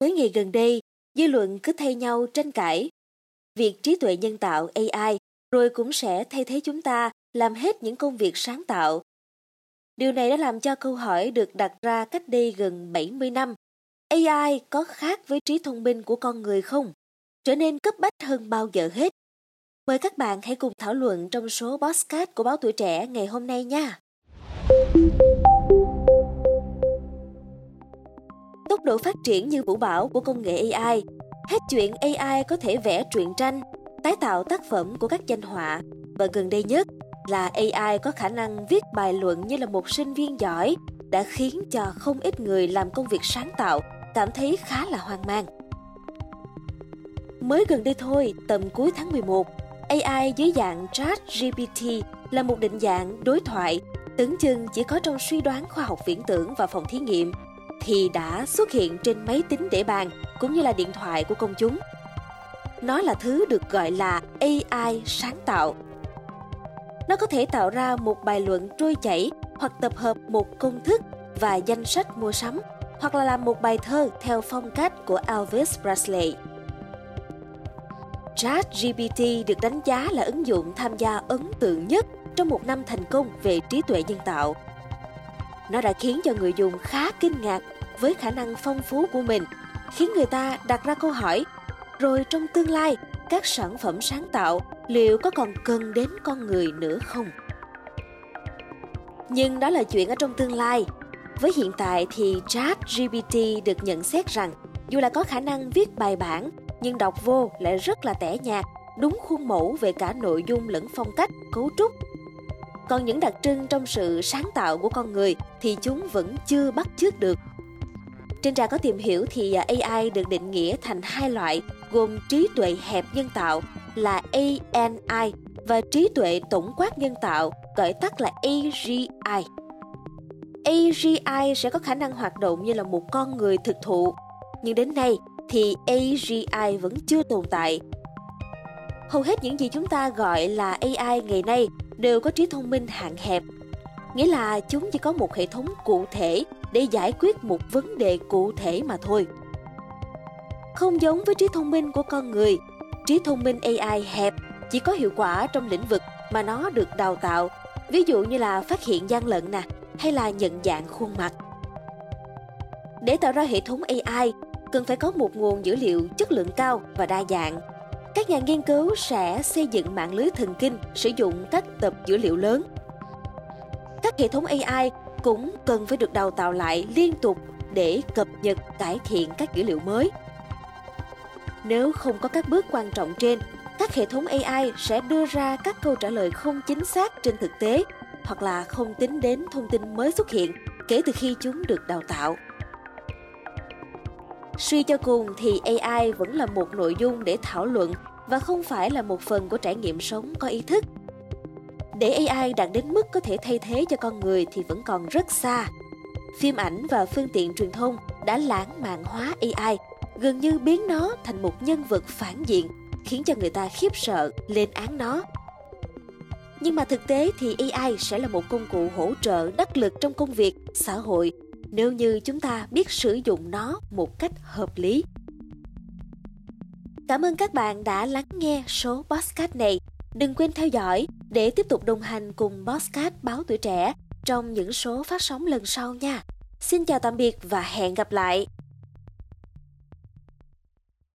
Mấy ngày gần đây, dư luận cứ thay nhau tranh cãi. Việc trí tuệ nhân tạo AI rồi cũng sẽ thay thế chúng ta làm hết những công việc sáng tạo. Điều này đã làm cho câu hỏi được đặt ra cách đây gần 70 năm. AI có khác với trí thông minh của con người không? Trở nên cấp bách hơn bao giờ hết. Mời các bạn hãy cùng thảo luận trong số podcast của báo tuổi trẻ ngày hôm nay nha. Tốc độ phát triển như vũ bão của công nghệ AI, hết chuyện AI có thể vẽ truyện tranh, tái tạo tác phẩm của các danh họa. Và gần đây nhất là AI có khả năng viết bài luận như là một sinh viên giỏi đã khiến cho không ít người làm công việc sáng tạo cảm thấy khá là hoang mang. Mới gần đây thôi, tầm cuối tháng 11, AI dưới dạng chat GPT là một định dạng đối thoại tưởng chừng chỉ có trong suy đoán khoa học viễn tưởng và phòng thí nghiệm thì đã xuất hiện trên máy tính để bàn, cũng như là điện thoại của công chúng. Nó là thứ được gọi là AI sáng tạo. Nó có thể tạo ra một bài luận trôi chảy hoặc tập hợp một công thức và danh sách mua sắm, hoặc là làm một bài thơ theo phong cách của Elvis Presley. ChatGPT được đánh giá là ứng dụng tham gia ấn tượng nhất trong một năm thành công về trí tuệ nhân tạo. Nó đã khiến cho người dùng khá kinh ngạc với khả năng phong phú của mình, khiến người ta đặt ra câu hỏi, rồi trong tương lai, các sản phẩm sáng tạo liệu có còn cần đến con người nữa không? Nhưng đó là chuyện ở trong tương lai. Với hiện tại thì Chat GPT được nhận xét rằng dù là có khả năng viết bài bản nhưng đọc vô lại rất là tẻ nhạt, đúng khuôn mẫu về cả nội dung lẫn phong cách, cấu trúc. Còn những đặc trưng trong sự sáng tạo của con người thì chúng vẫn chưa bắt chước được. Trên trang có tìm hiểu thì à, AI được định nghĩa thành hai loại gồm trí tuệ hẹp nhân tạo là ANI và trí tuệ tổng quát nhân tạo gọi tắt là AGI. AGI sẽ có khả năng hoạt động như là một con người thực thụ, nhưng đến nay thì AGI vẫn chưa tồn tại. Hầu hết những gì chúng ta gọi là AI ngày nay đều có trí thông minh hạn hẹp, nghĩa là chúng chỉ có một hệ thống cụ thể để giải quyết một vấn đề cụ thể mà thôi. Không giống với trí thông minh của con người, trí thông minh AI hẹp chỉ có hiệu quả trong lĩnh vực mà nó được đào tạo, ví dụ như là phát hiện gian lận nè, hay là nhận dạng khuôn mặt. Để tạo ra hệ thống AI, cần phải có một nguồn dữ liệu chất lượng cao và đa dạng. Các nhà nghiên cứu sẽ xây dựng mạng lưới thần kinh sử dụng các tập dữ liệu lớn. Các hệ thống AI cũng cần phải được đào tạo lại liên tục để cập nhật cải thiện các dữ liệu mới. Nếu không có các bước quan trọng trên, các hệ thống AI sẽ đưa ra các câu trả lời không chính xác trên thực tế hoặc là không tính đến thông tin mới xuất hiện kể từ khi chúng được đào tạo. Suy cho cùng thì AI vẫn là một nội dung để thảo luận và không phải là một phần của trải nghiệm sống có ý thức. Để AI đạt đến mức có thể thay thế cho con người thì vẫn còn rất xa. Phim ảnh và phương tiện truyền thông đã lãng mạn hóa AI, gần như biến nó thành một nhân vật phản diện, khiến cho người ta khiếp sợ, lên án nó. Nhưng mà thực tế thì AI sẽ là một công cụ hỗ trợ đắc lực trong công việc, xã hội nếu như chúng ta biết sử dụng nó một cách hợp lý. Cảm ơn các bạn đã lắng nghe số podcast này. Đừng quên theo dõi để tiếp tục đồng hành cùng podcast Báo Tuổi Trẻ trong những số phát sóng lần sau nha. Xin chào tạm biệt và hẹn gặp lại!